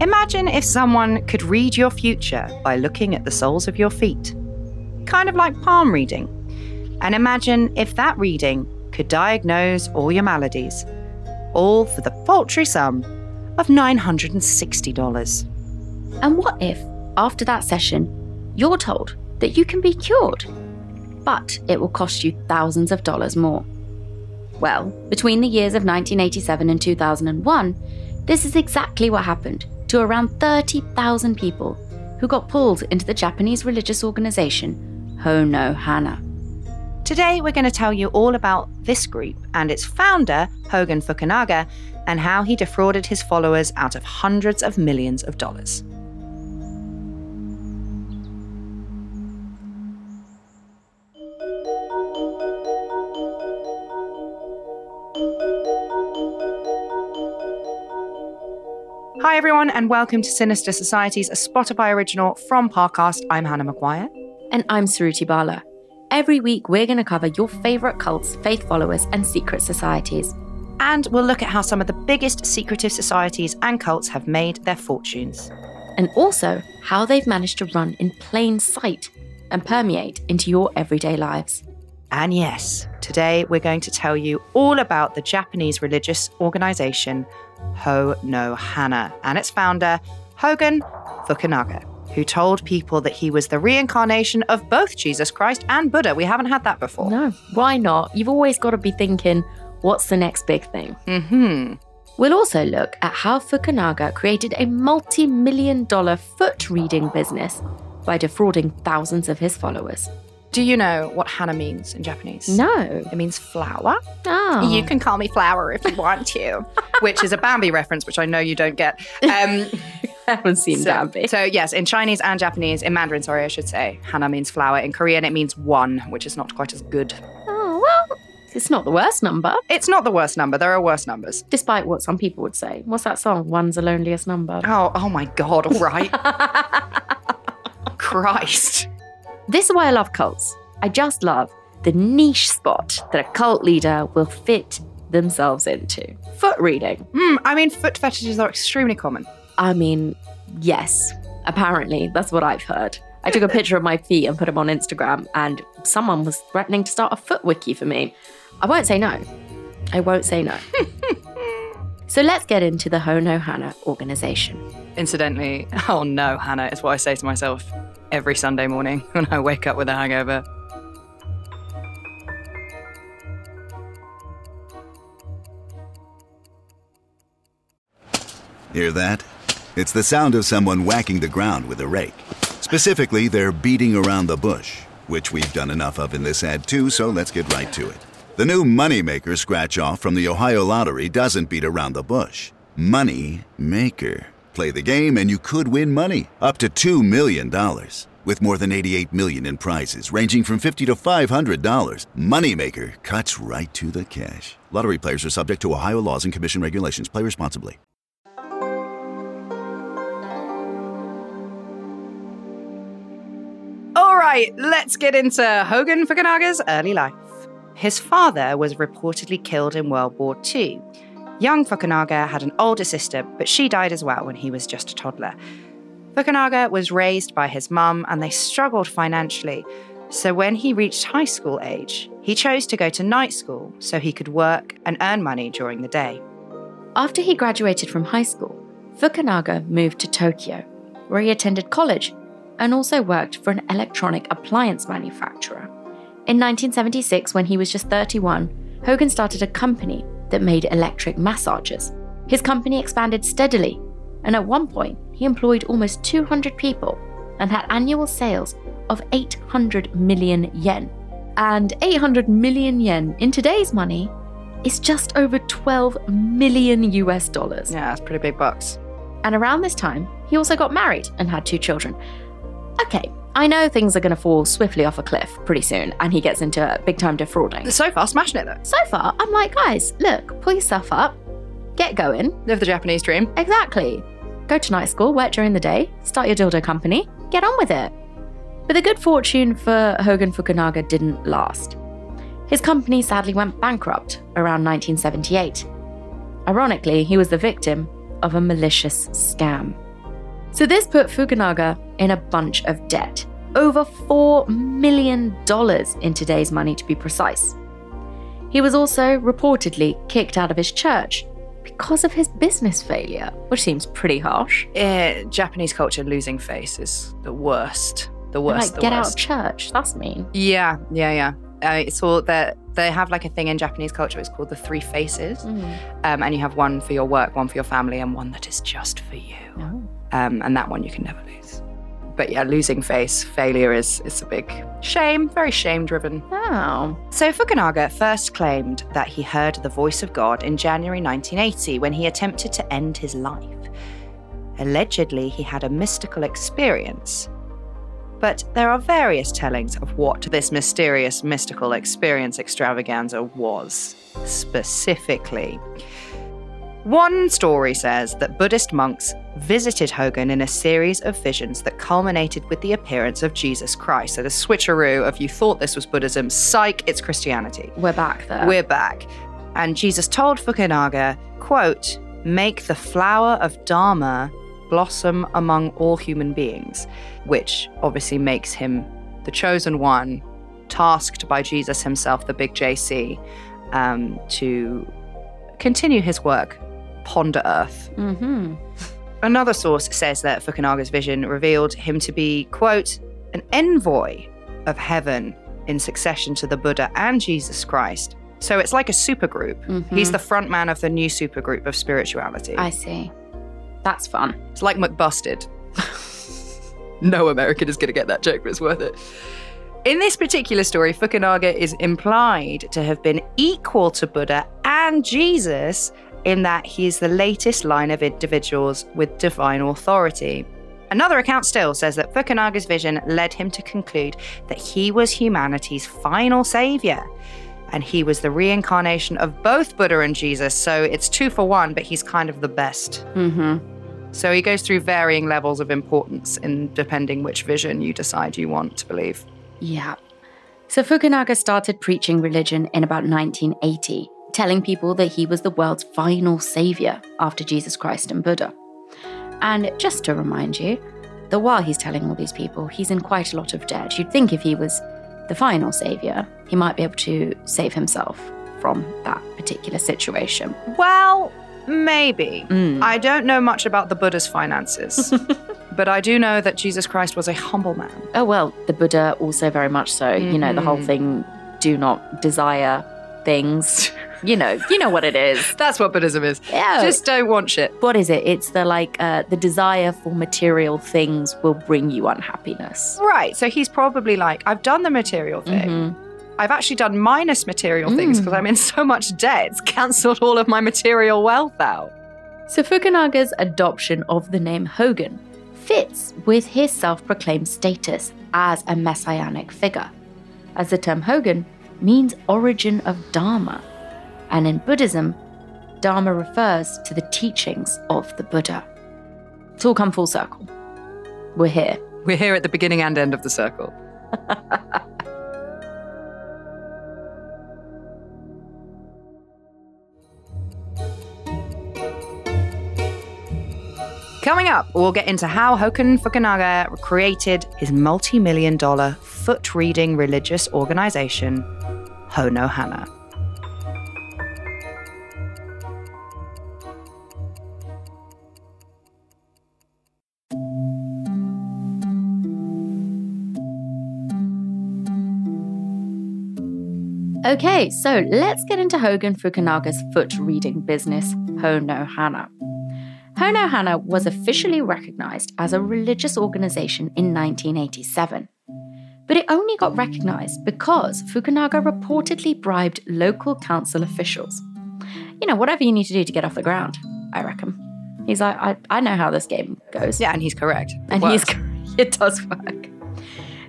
Imagine if someone could read your future by looking at the soles of your feet, kind of like palm reading. And imagine if that reading could diagnose all your maladies, all for the paltry sum of $960. And what if, after that session, you're told that you can be cured, but it will cost you thousands of dollars more? Well, between the years of 1987 and 2001, this is exactly what happened to around 30,000 people who got pulled into the Japanese religious organization Hono Hana. Today, we're going to tell you all about this group and its founder, Hogen Fukunaga, and how he defrauded his followers out of hundreds of millions of dollars. Everyone, and welcome to Sinister Societies, a Spotify original from Parcast. I'm Hannah Maguire. And I'm Suruthi Bala. Every week, we're going to cover your favourite cults, faith followers, and secret societies. And we'll look at how some of the biggest secretive societies and cults have made their fortunes. And also how they've managed to run in plain sight and permeate into your everyday lives. And yes, today we're going to tell you all about the Japanese religious organization Ho no Hana and its founder, Hogen Fukunaga, who told people that he was the reincarnation of both Jesus Christ and Buddha. We haven't had that before. No, why not? You've always got to be thinking, what's the next big thing? Hmm. We'll also look at how Fukunaga created a multi million dollar foot reading business by defrauding thousands of his followers. Do you know what Hana means in Japanese? No. It means flower. Oh. You can call me flower if you want to, which is a Bambi reference, which I know you don't get. Um, I haven't seen so, Bambi. so, yes, in Chinese and Japanese, in Mandarin, sorry, I should say, Hana means flower. In Korean, it means one, which is not quite as good. Oh, well, it's not the worst number, It's not the worst number. There are worse numbers. despite what some people would say. What's that song? One's the loneliest number. Oh, oh my God, all right. Christ. This is why I love cults. I just love the niche spot that a cult leader will fit themselves into. Foot reading. Hmm, I mean, foot fetishes are extremely common. I mean, yes, apparently, that's what I've heard. I took a picture of my feet and put them on Instagram, and someone was threatening to start a foot wiki for me. I won't say no. I won't say no. so let's get into the Hono Hana organization. Incidentally, oh no, Hannah, is what I say to myself every Sunday morning when I wake up with a hangover. Hear that? It's the sound of someone whacking the ground with a rake. Specifically, they're beating around the bush, which we've done enough of in this ad too, so let's get right to it. The new Moneymaker scratch off from the Ohio Lottery doesn't beat around the bush. Money Maker. Play the game and you could win money up to $2 million. With more than 88 million in prizes ranging from 50 to $500, Moneymaker cuts right to the cash. Lottery players are subject to Ohio laws and commission regulations. Play responsibly. All right, let's get into Hogen Fukunaga's early life. His father was reportedly killed in World War II. Young Fukunaga had an older sister, but she died as well when he was just a toddler. Fukunaga was raised by his mum and they struggled financially. So when he reached high school age, he chose to go to night school so he could work and earn money during the day. After he graduated from high school, Fukunaga moved to Tokyo, where he attended college and also worked for an electronic appliance manufacturer. In 1976, when he was just 31, Hogen started a company that made electric massagers. His company expanded steadily, and at one point, he employed almost 200 people and had annual sales of 800 million yen. And 800 million yen in today's money is just over 12 million US dollars. Yeah, that's pretty big bucks. And around this time, he also got married and had two children. Okay, I know things are going to fall swiftly off a cliff pretty soon, and he gets into big time defrauding. So far, smashing it though. So far, I'm like, guys, look, pull yourself up, get going. Live the Japanese dream. Exactly. Go to night school, work during the day, start your dildo company, get on with it. But the good fortune for Hogen Fukunaga didn't last. His company sadly went bankrupt around 1978. Ironically, he was the victim of a malicious scam. So this put Fukunaga in a bunch of debt. Over $4 million in today's money, to be precise. He was also reportedly kicked out of his church because of his business failure, which seems pretty harsh. Eh, Japanese culture losing face is the worst. The worst. like, the get out of church. That's mean. Yeah, yeah, yeah. Uh, it's all that they have like a thing in Japanese culture. It's called the three faces, um, and you have one for your work, one for your family, and one that is just for you. Oh. Um, and that one you can never lose. But yeah, losing face, failure is is a big shame, very shame driven. Oh. So Fukunaga first claimed that he heard the voice of God in January 1980 when he attempted to end his life. Allegedly, he had a mystical experience. But there are various tellings of what this mysterious mystical experience extravaganza was, specifically. One story says that Buddhist monks visited Hogen in a series of visions that culminated with the appearance of Jesus Christ. So the switcheroo of you thought this was Buddhism, psych, it's Christianity. We're back there. We're back. And Jesus told Fukunaga, quote, make the flower of Dharma blossom among all human beings, which obviously makes him the chosen one, tasked by Jesus himself, the big JC, um, to continue his work, ponder earth. mm-hmm. Another source says that Fukunaga's vision revealed him to be, quote, an envoy of heaven in succession to the Buddha and Jesus Christ. So it's like a supergroup. Mhm. He's the front man of the new supergroup of spirituality. I see. That's fun. It's like McBusted. no American is going to get that joke, but it's worth it. In this particular story, Fukunaga is implied to have been equal to Buddha and Jesus in that he is the latest line of individuals with divine authority. Another account still says that Fukunaga's vision led him to conclude that he was humanity's final savior. And he was the reincarnation of both Buddha and Jesus. So it's two for one, but he's kind of the best. Mm-hmm. So he goes through varying levels of importance in depending which vision you decide you want to believe. Yeah. So Fukunaga started preaching religion in about 1980, telling people that he was the world's final savior after Jesus Christ and Buddha. And just to remind you, that while he's telling all these people, he's in quite a lot of debt. You'd think if he was the final savior, he might be able to save himself from that particular situation. Well, maybe. Mm. I don't know much about the Buddha's finances, but I do know that Jesus Christ was a humble man. Oh well, the Buddha also very much so. You know, the whole Mhm. thing do not desire things. you know, you know what it is. That's what Buddhism is. Yeah. Just don't want shit. what is it? It's the like uh, the desire for material things will bring you unhappiness. Right. So he's probably like, I've done the material thing. Mhm. I've actually done minus material things Mm. because I'm in so much debt. It's cancelled all of my material wealth out. So Fukunaga's adoption of the name Hogen fits with his self-proclaimed status as a messianic figure, as the term Hogen means origin of Dharma, and in Buddhism, Dharma refers to the teachings of the Buddha. It's all come full circle. We're here. We're here at the beginning and end of the circle. Coming up, we'll get into how Hogen Fukunaga created his multi million dollar foot reading religious organization, Hono Okay, so let's get into Hogen Fukunaga's foot reading business, Hono Hana. Hono Hana was officially recognized as a religious organization in 1987. But it only got recognized because Fukunaga reportedly bribed local council officials. You know, whatever you need to do to get off the ground, I reckon. He's like, I, I know how this game goes. Yeah, and he's correct. It And he's it does work.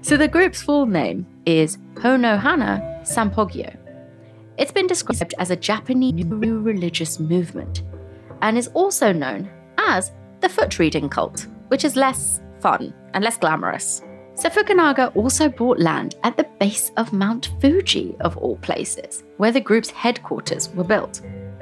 So the group's full name is Honohana Sampogyo. It's been described as a Japanese new religious movement and is also known as the foot reading cult, which is less fun and less glamorous. So Fukunaga also bought land at the base of Mount Fuji, of all places, where the group's headquarters were built.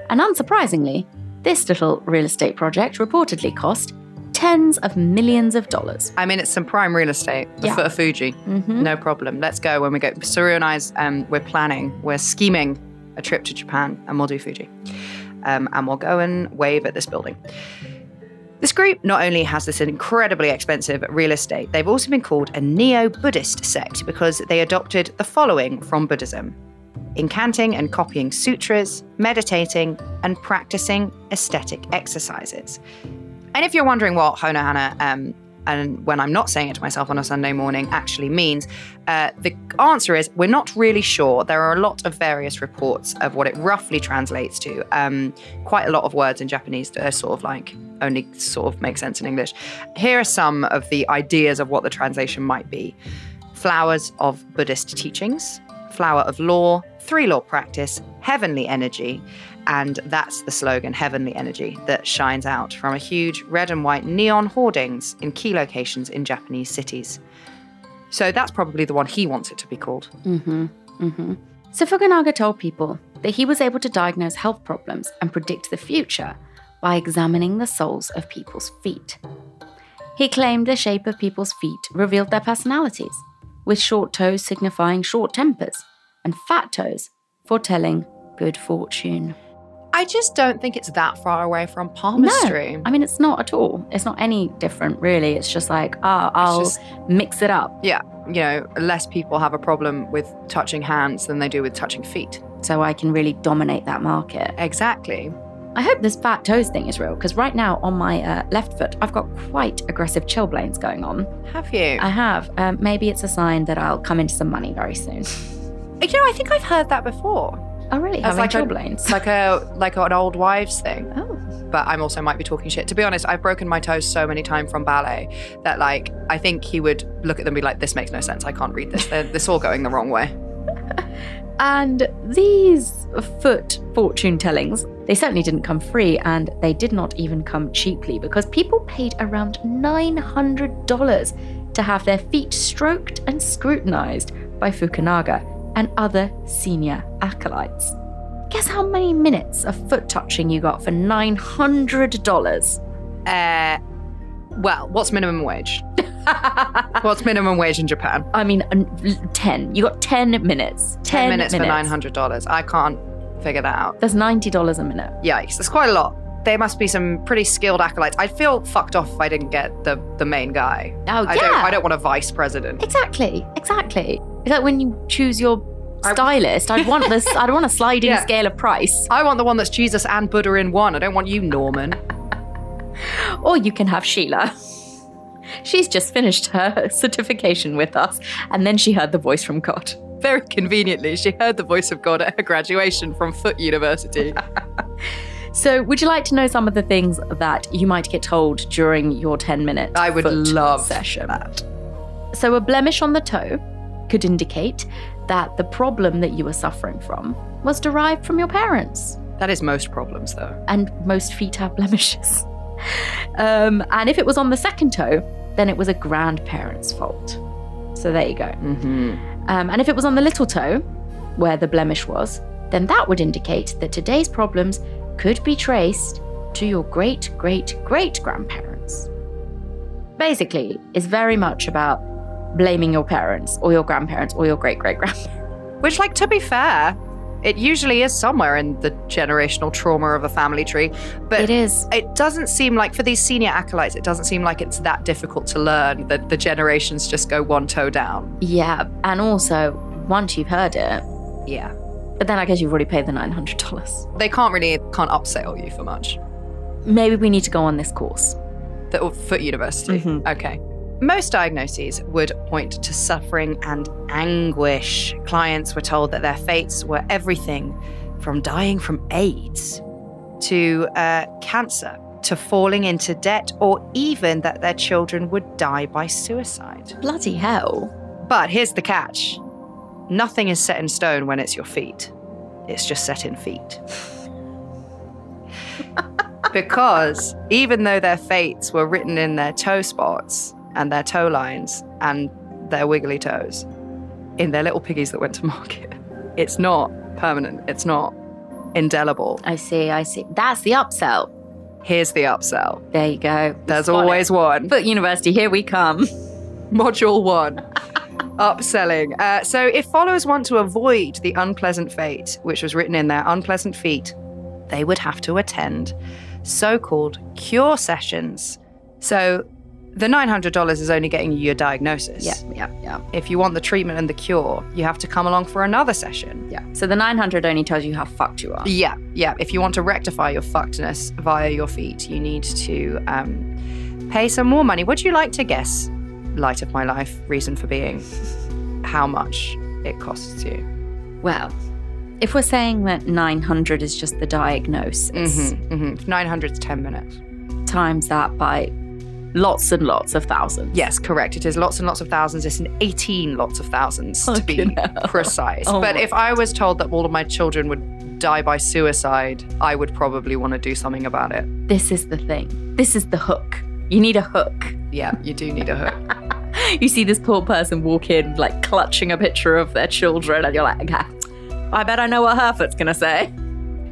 And unsurprisingly, this little real estate project reportedly cost tens of millions of dollars. I mean, it's some prime real estate. The Yeah. foot of Fuji. No problem. Let's go when we go. Saru and I, um, we're planning, we're scheming a trip to Japan and we'll do Fuji. Um, and we'll go and wave at this building. This group not only has this incredibly expensive real estate, they've also been called a neo Buddhist sect because they adopted the following from Buddhism incanting and copying sutras, meditating, and practicing aesthetic exercises. And if you're wondering what Honohana, um, and when I'm not saying it to myself on a Sunday morning, actually means, uh, the answer is we're not really sure. There are a lot of various reports of what it roughly translates to. Um, quite a lot of words in Japanese that are sort of like only sort of make sense in English. Here are some of the ideas of what the translation might be flowers of Buddhist teachings, flower of law, three law practice, heavenly energy. And that's the slogan, heavenly energy, that shines out from a huge red and white neon hoardings in key locations in Japanese cities. So that's probably the one he wants it to be called. Mm-hmm, mm-hmm. So Fukunaga told people that he was able to diagnose health problems and predict the future by examining the soles of people's feet. He claimed the shape of people's feet revealed their personalities, with short toes signifying short tempers and fat toes foretelling good fortune. I just don't think it's that far away from palmistry. No, I mean, it's not at all. It's not any different, really. It's just like, ah, I'll just- mix it up Yeah, you know, less people have a problem with touching hands than they do with touching feet. so I can really dominate that market. Exactly. I hope this fat toes thing is real because right now on my uh, left foot, I've got quite aggressive chilblains going on. Have you? I have. Um, maybe it's a sign that I'll come into some money very soon. you know, I think I've heard that before. Oh, really? As Having like a- like a like an old wives thing. oh. But I'm also might be talking shit. To be honest, I've broken my toes so many times from ballet that like I think he would look at them and be like, "This makes no sense. I can't read this. They're, this all going the wrong way." And these foot fortune tellings, they certainly didn't come free and they did not even come cheaply because people paid around $900 to have their feet stroked and scrutinized by Fukunaga and other senior acolytes. Guess how many minutes of foot touching you got for $900? Uh, well, what's minimum wage? what's minimum wage in Japan? I mean, 10. You got 10 minutes. 10, Ten minutes, for nine hundred dollars. I can't figure that out. That's $90 a minute. Yikes! That's quite a lot. There must be some pretty skilled acolytes. I'd feel fucked off if I didn't get the the main guy. Oh, I yeah. don't. I don't want a vice president. Exactly, exactly. It's like when you choose your stylist, I'd want this. I'd want a sliding Yeah. scale of price, I want the one that's Jesus and Buddha in one. I don't want you, Norman. or you can have Sheila. She's just finished her certification with us, and then she heard the voice from God. Very conveniently, she heard the voice of God at her graduation from Foot University. So, would you like to know some of the things that you might get told during your ten-minute? I would love session. that. So, a blemish on the toe could indicate that the problem that you were suffering from was derived from your parents. That is most problems, though. and most feet have blemishes. Um, and if it was on the second toe, then it was a grandparent's fault. So there you go. Mm-hmm. Um, and if it was on the little toe, where the blemish was, then that would indicate that today's problems could be traced to your great great great grandparents. Basically, it's very much about blaming your parents or your grandparents or your great great grandparents. Which, like, to be fair, it usually is somewhere in the generational trauma of a family tree. But It is. It doesn't seem like for these senior acolytes, it doesn't seem like it's that difficult to learn that the generations just go one toe down. Yeah. And also, once you've heard it, Yeah. but then I guess you've already paid the $900. They can't really can't upsell you for much. maybe we need to go on this course. The or Foot University. Mm-hmm. Okay. Most diagnoses would point to suffering and anguish. Clients were told that their fates were everything from dying from AIDS to uh, cancer to falling into debt or even that their children would die by suicide. Bloody hell. But here's the catch nothing is set in stone when it's your feet, it's just set in feet. because even though their fates were written in their toe spots and their toe lines and their wiggly toes, in their little piggies that went to market, it's not permanent, it's not indelible. I see, I see. That's the upsell. Here's the upsell. There you go. There's always it. one. Foot University, here we come. Module one. Upselling. Uh, so, if followers want to avoid the unpleasant fate, which was written in their unpleasant feet, they would have to attend so called cure sessions. So, the $900 is only getting you your diagnosis. Yeah, yeah, yeah. If you want the treatment and the cure, you have to come along for another session. Yeah. So the 900 only tells you how fucked you are. Yeah, yeah. If you want to rectify your fuckedness via your feet, you need to um, pay some more money. Would you like to guess, light of my life, reason for being, how much it costs you? Well, if we're saying that 900 is just the diagnosis, Mm-hmm, mm-hmm. 900 is 10 minutes. times that by lots and lots of thousands. Yes, correct. It is lots and lots of thousands. It's an 18 lots of thousands to be hell. precise. Oh but if I was told that all of my children would die by suicide, I would probably want to do something about it. This is the thing. This is the hook. You need a hook. Yeah, you do need a hook. You see this poor person walk in, like clutching a picture of their children, and you're like, okay, I bet I know what Herford's gonna say.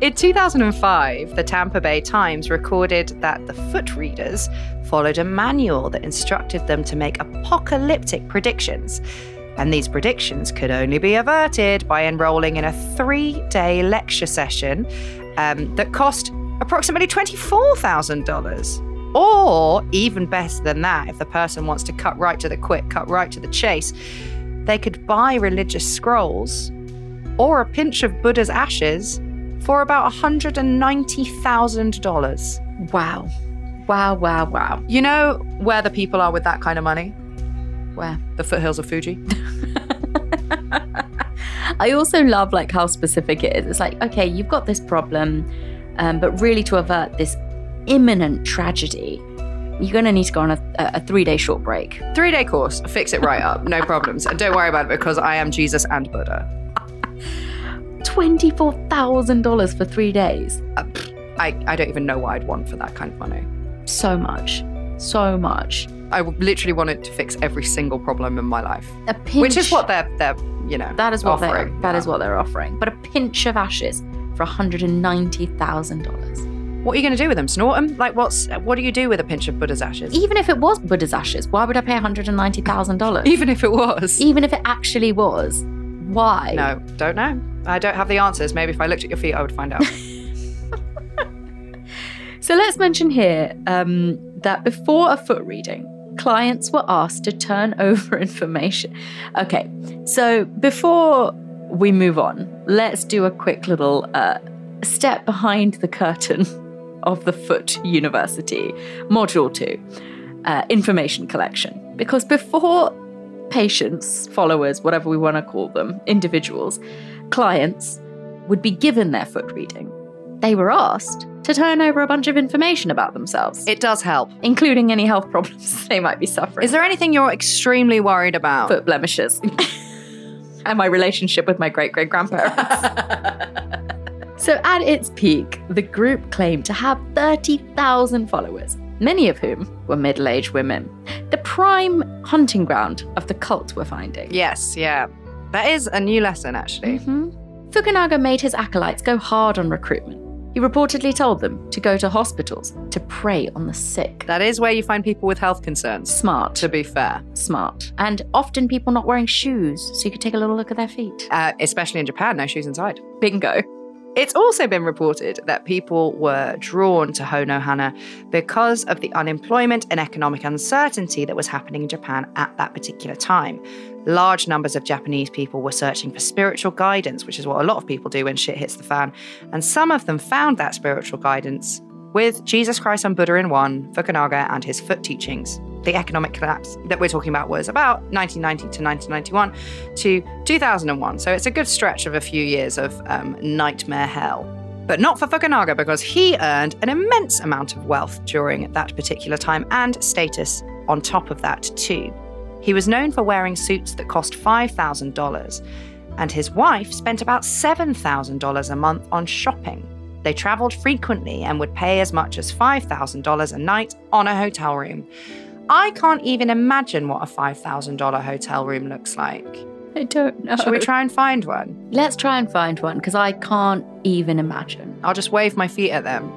In 2005, the Tampa Bay Times recorded that the foot readers followed a manual that instructed them to make apocalyptic predictions. And these predictions could only be averted by enrolling in a three day lecture session um, that cost approximately $24,000. Or, even better than that, if the person wants to cut right to the quick, cut right to the chase, they could buy religious scrolls or a pinch of Buddha's ashes for about $190,000. Wow. Wow, wow, wow. You know where the people are with that kind of money? Where? The foothills of Fuji. I also love like how specific it is. It's like, okay, you've got this problem, um, but really to avert this imminent tragedy, you're going to need to go on a, a three-day short break. Three day course, fix it right up, no problems. And don't worry about it because I am Jesus and Buddha. Twenty-four thousand dollars for three days. Uh, I, I don't even know what I'd want for that kind of money. So much, so much. I would literally want it to fix every single problem in my life, A pinch. which is what they're, they're you know, that is what offering. they're that is Yeah. what they're offering. But a pinch of ashes for one hundred and ninety thousand dollars. What are you going to do with them? Snort them? Like, what's what do you do with a pinch of Buddha's ashes? Even if it was Buddha's ashes, why would I pay one hundred and ninety thousand dollars? Even if it was. Even if it actually was, why? No, don't know. I don't have the answers. Maybe if I looked at your feet, I would find out. So let's mention here um, that before a foot reading, clients were asked to turn over information. Okay, so before we move on, let's do a quick little uh, step behind the curtain of the Foot University, Module 2, uh, information collection. Because before patients, followers, whatever we want to call them, individuals, clients would be given their foot reading, they were asked to turn over a bunch of information about themselves, it does help. including any health problems they might be suffering. Is there anything you're extremely worried about? foot blemishes? and my relationship with my great great grandparents. so, at its peak, the group claimed to have 30,000 followers, many of whom were middle aged women. The prime hunting ground of the cult, we're finding. yes, yeah. That is a new lesson, actually. Mhm. Fukunaga made his acolytes go hard on recruitment. He reportedly told them to go to hospitals to prey on the sick. That is where you find people with health concerns, Smart, to be fair. smart. And often people not wearing shoes, so you could take a little look at their feet. Uh, especially in Japan, no shoes inside. Bingo. It's also been reported that people were drawn to Honohana because of the unemployment and economic uncertainty that was happening in Japan at that particular time. Large numbers of Japanese people were searching for spiritual guidance, which is what a lot of people do when shit hits the fan. And some of them found that spiritual guidance with Jesus Christ and Buddha in one, Fukunaga, and his foot teachings. The economic collapse that we're talking about was about 1990 to 1991 to 2001. So it's a good stretch of a few years of um, nightmare hell. But not for Fukunaga because he earned an immense amount of wealth during that particular time and status on top of that, too. He was known for wearing suits that cost $5,000, and his wife spent about $7,000 a month on shopping. They traveled frequently and would pay as much as $5,000 a night on a hotel room. I can't even imagine what a $5,000 hotel room looks like. I don't know. Shall we try and find one? Let's try and find one because I can't even imagine. I'll just wave my feet at them.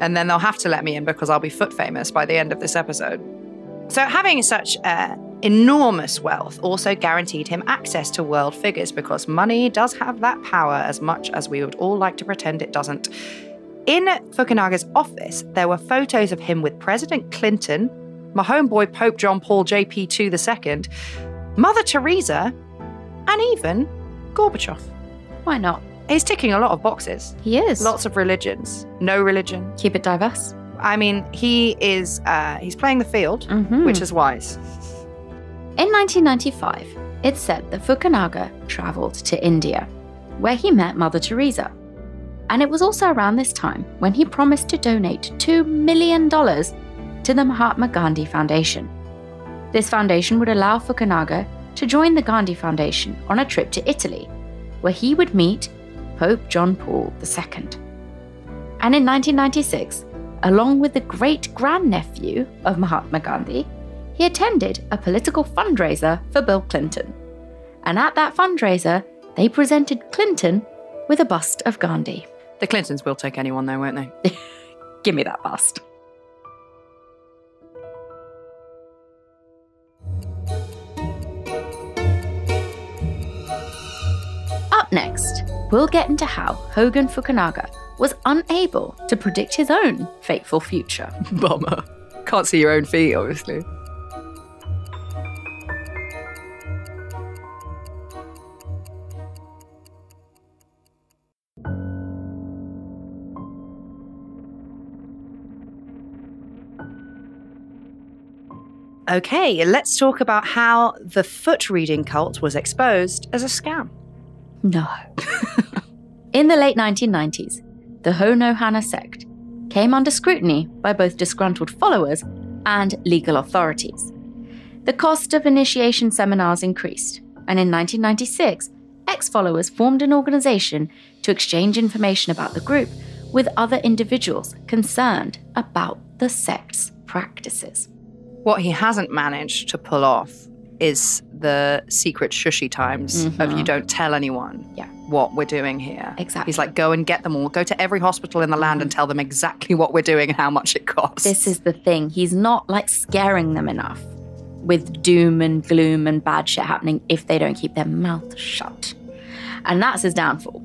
And then they'll have to let me in because I'll be foot famous by the end of this episode. So, having such uh, enormous wealth also guaranteed him access to world figures because money does have that power as much as we would all like to pretend it doesn't. In Fukunaga's office, there were photos of him with President Clinton, my homeboy Pope John Paul JP2 II, Mother Teresa, and even Gorbachev. Why not? He's ticking a lot of boxes. He is. Lots of religions, no religion. Keep it diverse. I mean, he is uh, he's playing the field, Mhm. which is wise. In 1995, it's said that Fukunaga travelled to India, where he met Mother Teresa. And it was also around this time when he promised to donate $2 million to the Mahatma Gandhi Foundation. This foundation would allow Fukunaga to join the Gandhi Foundation on a trip to Italy, where he would meet Pope John Paul II. And in 1996, along with the great grandnephew of Mahatma Gandhi, he attended a political fundraiser for Bill Clinton. And at that fundraiser, they presented Clinton with a bust of Gandhi. The Clintons will take anyone though, won't they? Give me that bust. Up next, we'll get into how Hogen Fukunaga was unable to predict his own fateful future. Bummer. Can't see your own feet, obviously. Okay, let's talk about how the foot reading cult was exposed as a scam. No. In the late 1990s, the Honohana sect came under scrutiny by both disgruntled followers and legal authorities. The cost of initiation seminars increased, and in 1996, ex followers formed an organization to exchange information about the group with other individuals concerned about the sect's practices. What he hasn't managed to pull off is the secret shushy times of you mm-hmm. don't tell anyone Yeah. what we're doing here. Exactly. He's like, go and get them all. Go to every hospital in the land and mm-hmm. tell them exactly what we're doing and how much it costs. This is the thing. He's not like scaring them enough with doom and gloom and bad shit happening if they don't keep their mouth shut. And that's his downfall.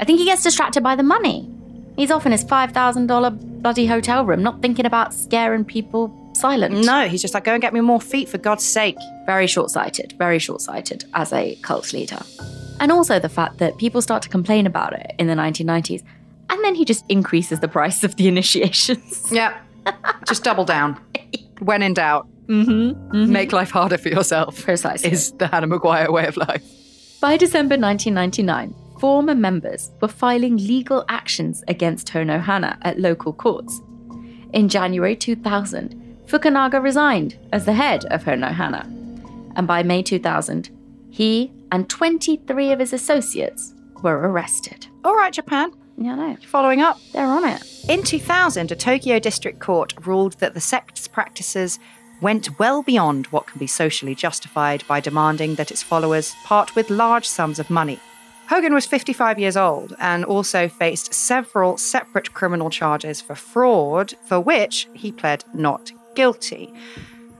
I think he gets distracted by the money. He's off in his $5,000 bloody hotel room, not thinking about scaring people silent. no, he's just like, go and get me more feet for God's sake. Very short sighted, very short sighted as a cult leader. And also the fact that people start to complain about it in the 1990s, and then he just increases the price of the initiations. Yeah. just double down. When in doubt, Mm-hmm. make life harder for yourself. Precisely. Is the Hannah Maguire way of life. By December 1999, former members were filing legal actions against Hono Hana at local courts. In January 2000, Fukunaga resigned as the head of Hono Hana. And by May 2000, he and 23 of his associates were arrested. All right, Japan. Yeah, no, Following up. they're on it. In 2000, a Tokyo district court ruled that the sect's practices went well beyond what can be socially justified by demanding that its followers part with large sums of money. Hogen was 55 years old and also faced several separate criminal charges for fraud, for which he pled not guilty.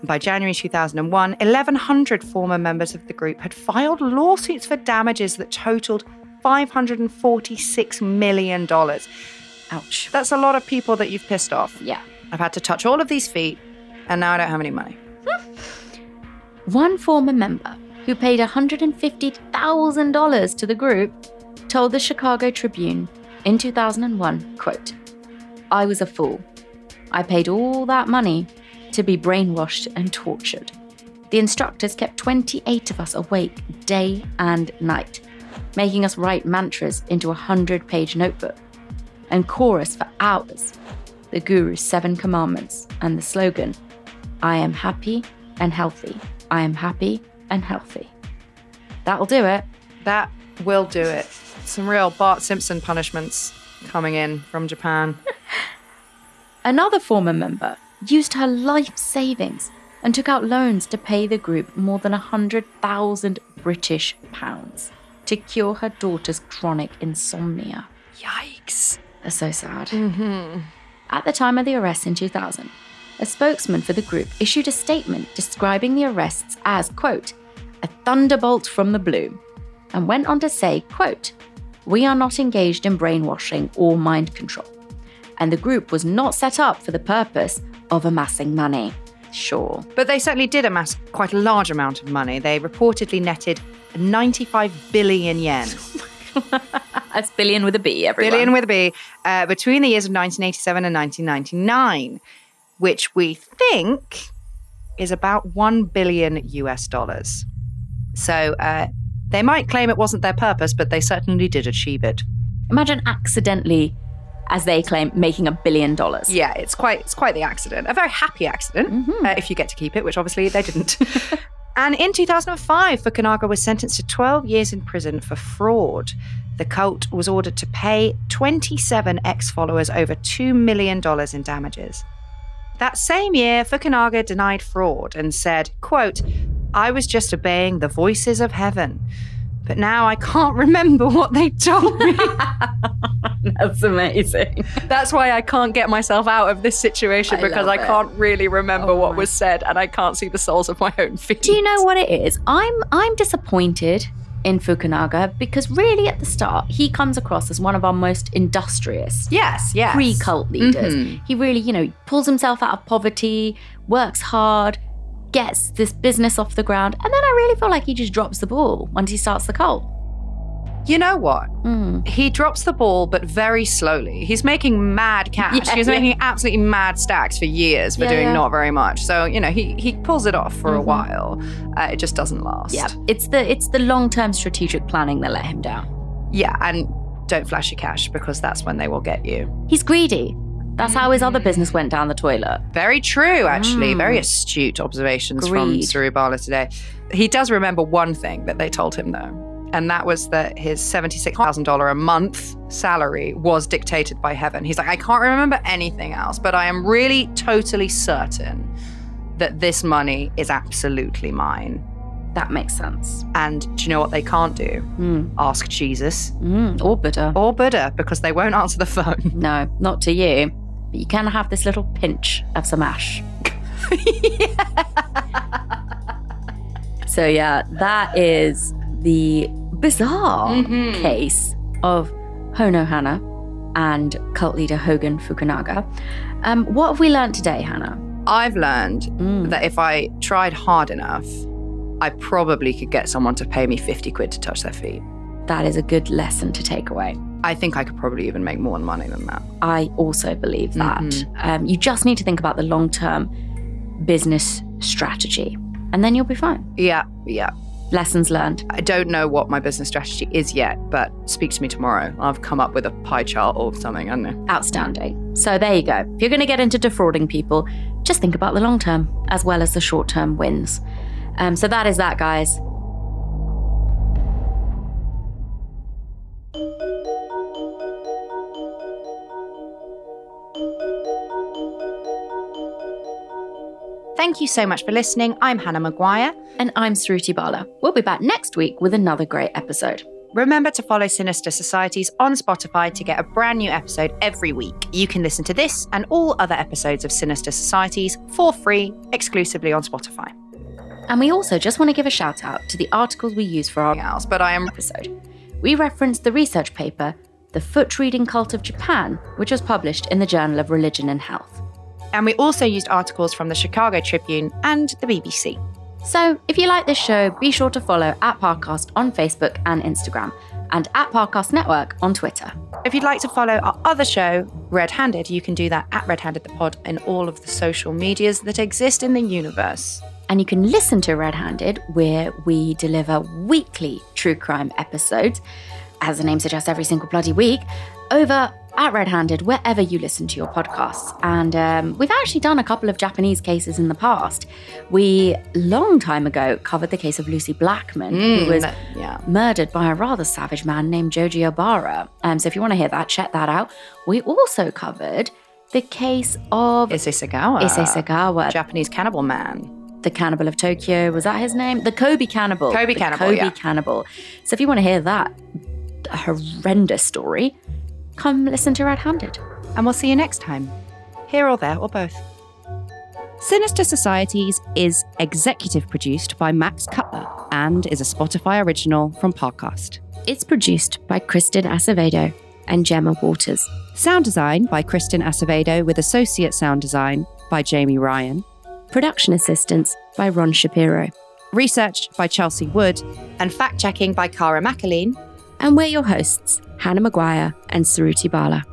By January 2001, 1,100 former members of the group had filed lawsuits for damages that totaled $546 million. Ouch. That's a lot of people that you've pissed off. Yeah. I've had to touch all of these feet, and now I don't have any money. One former member who paid $150,000 to the group told the Chicago Tribune in 2001, quote, I was a fool. I paid all that money to be brainwashed and tortured. The instructors kept 28 of us awake day and night, making us write mantras into a 100 page notebook and chorus for hours the Guru's seven commandments and the slogan, I am happy and healthy. I am happy and healthy. That'll do it. That will do it. Some real Bart Simpson punishments coming in from Japan. Another former member used her life savings and took out loans to pay the group more than 100,000 British pounds to cure her daughter's chronic insomnia. Yikes. That's so sad. Mm-hmm. At the time of the arrests in 2000, a spokesman for the group issued a statement describing the arrests as, quote, a thunderbolt from the blue, and went on to say, quote, we are not engaged in brainwashing or mind control. And the group was not set up for the purpose of amassing money. Sure. But they certainly did amass quite a large amount of money. They reportedly netted 95 billion yen. That's billion with a B, everyone. Billion with a B, uh, between the years of 1987 and 1999, which we think is about 1 billion US dollars. So uh, they might claim it wasn't their purpose, but they certainly did achieve it. Imagine accidentally, as they claim, making a billion dollars. Yeah, it's quite it's quite the accident. A very happy accident, uh, if you get to keep it, which obviously they didn't. and in 2005, Fukunaga was sentenced to 12 years in prison for fraud. The cult was ordered to pay 27 ex-followers over $2 million in damages. That same year, Fukunaga denied fraud and said, quote, I was just obeying the voices of heaven. But now I can't remember what they told me. That's amazing. That's why I can't get myself out of this situation I because I can't really remember Oh what my- was said and I can't see the soles of my own feet. Do you know what it is? I'm I'm disappointed in Fukunaga because really at the start he comes across as one of our most industrious Yes, yes. pre-cult leaders. Mhm. He really, you know, pulls himself out of poverty, works hard, gets this business off the ground, and then I really feel like he just drops the ball once he starts the cult. You know what? Mm. He drops the ball, but very slowly. He's making mad cash. Yeah, He's yeah. making absolutely mad stacks for years for Yeah, doing not very much. So you know, he he pulls it off for a Mhm. while. Uh, it just doesn't last. Yeah, it's the it's the long-term strategic planning that let him down. yeah, and don't flash your cash because that's when they will get you. He's greedy. That's how his other business went down the toilet. Very true, actually. Mm. Very astute observations from Greed. Surubala today. He does remember one thing that they told him, though, and that was that his $76,000 a month salary was dictated by heaven. He's like, I can't remember anything else, but I am really totally certain that this money is absolutely mine. That makes sense. And do you know what they can't do? Mm. Ask Jesus Mm. Or Buddha. or Buddha because they won't answer the phone. No, not to you. But you can have this little pinch of some ash. So yeah, that is the bizarre Mhm. case of Hono Hana and cult leader Hogen Fukunaga. Um, what have we learned today, Hannah? I've learned Mm. that if I tried hard enough, I probably could get someone to pay me 50 quid to touch their feet. That is a good lesson to take away. I think I could probably even make more money than that. I also believe that. Mhm. Um, you just need to think about the long term business strategy, and then you'll be fine. Yeah, yeah. Lessons learned. I don't know what my business strategy is yet, but speak to me tomorrow. I've come up with a pie chart or something, I don't know. Outstanding. So there you go. If you're going to get into defrauding people, just think about the long term as well as the short term wins. Um, so that is that, guys. Thank you so much for listening. I'm Hannah Maguire. And I'm Suruthi Bala. We'll be back next week with another great episode. Remember to follow Sinister Societies on Spotify to get a brand new episode every week. You can listen to this and all other episodes of Sinister Societies for free exclusively on Spotify. And we also just want to give a shout out to the articles we use for our Else, but I am episode. We referenced the research paper, The Foot Reading Cult of Japan, which was published in the Journal of Religion and Health. And we also used articles from the Chicago Tribune and the BBC. So, if you like this show, be sure to follow at Parcast on Facebook and Instagram, and at Parcast Network on Twitter. If you'd like to follow our other show, Red Handed, you can do that at Red Handed the Pod in all of the social medias that exist in the universe. And you can listen to Red Handed, where we deliver weekly true crime episodes, as the name suggests, every single bloody week, over at Red Handed, wherever you listen to your podcasts. And um, we've actually done a couple of Japanese cases in the past. We, long time ago, covered the case of Lucie Blackman, who was yeah. murdered by a rather savage man named Joji Obara. Um, so if you want to hear that, check that out. We also covered the case of Issei Sagawa. Issei Sagawa, Japanese cannibal man. the cannibal of Tokyo. Was that his name? The Kobe cannibal. Kobe The cannibal, Kobe yeah. cannibal. So if you want to hear that horrendous story, come listen to Red Handed. And we'll see you next time. here or there or both. Sinister Societies is executive produced by Max Cutler and is a Spotify original from Parcast. It's produced by Kristen Acevedo and Gemma Waters. Sound design by Kristen Acevedo with associate sound design by Jamie Ryan. Production assistance by Ron Shapiro. Research by Chelsea Wood. And fact checking by Cara McAleen. And we're your hosts, Hannah Maguire and Suruthi Bala.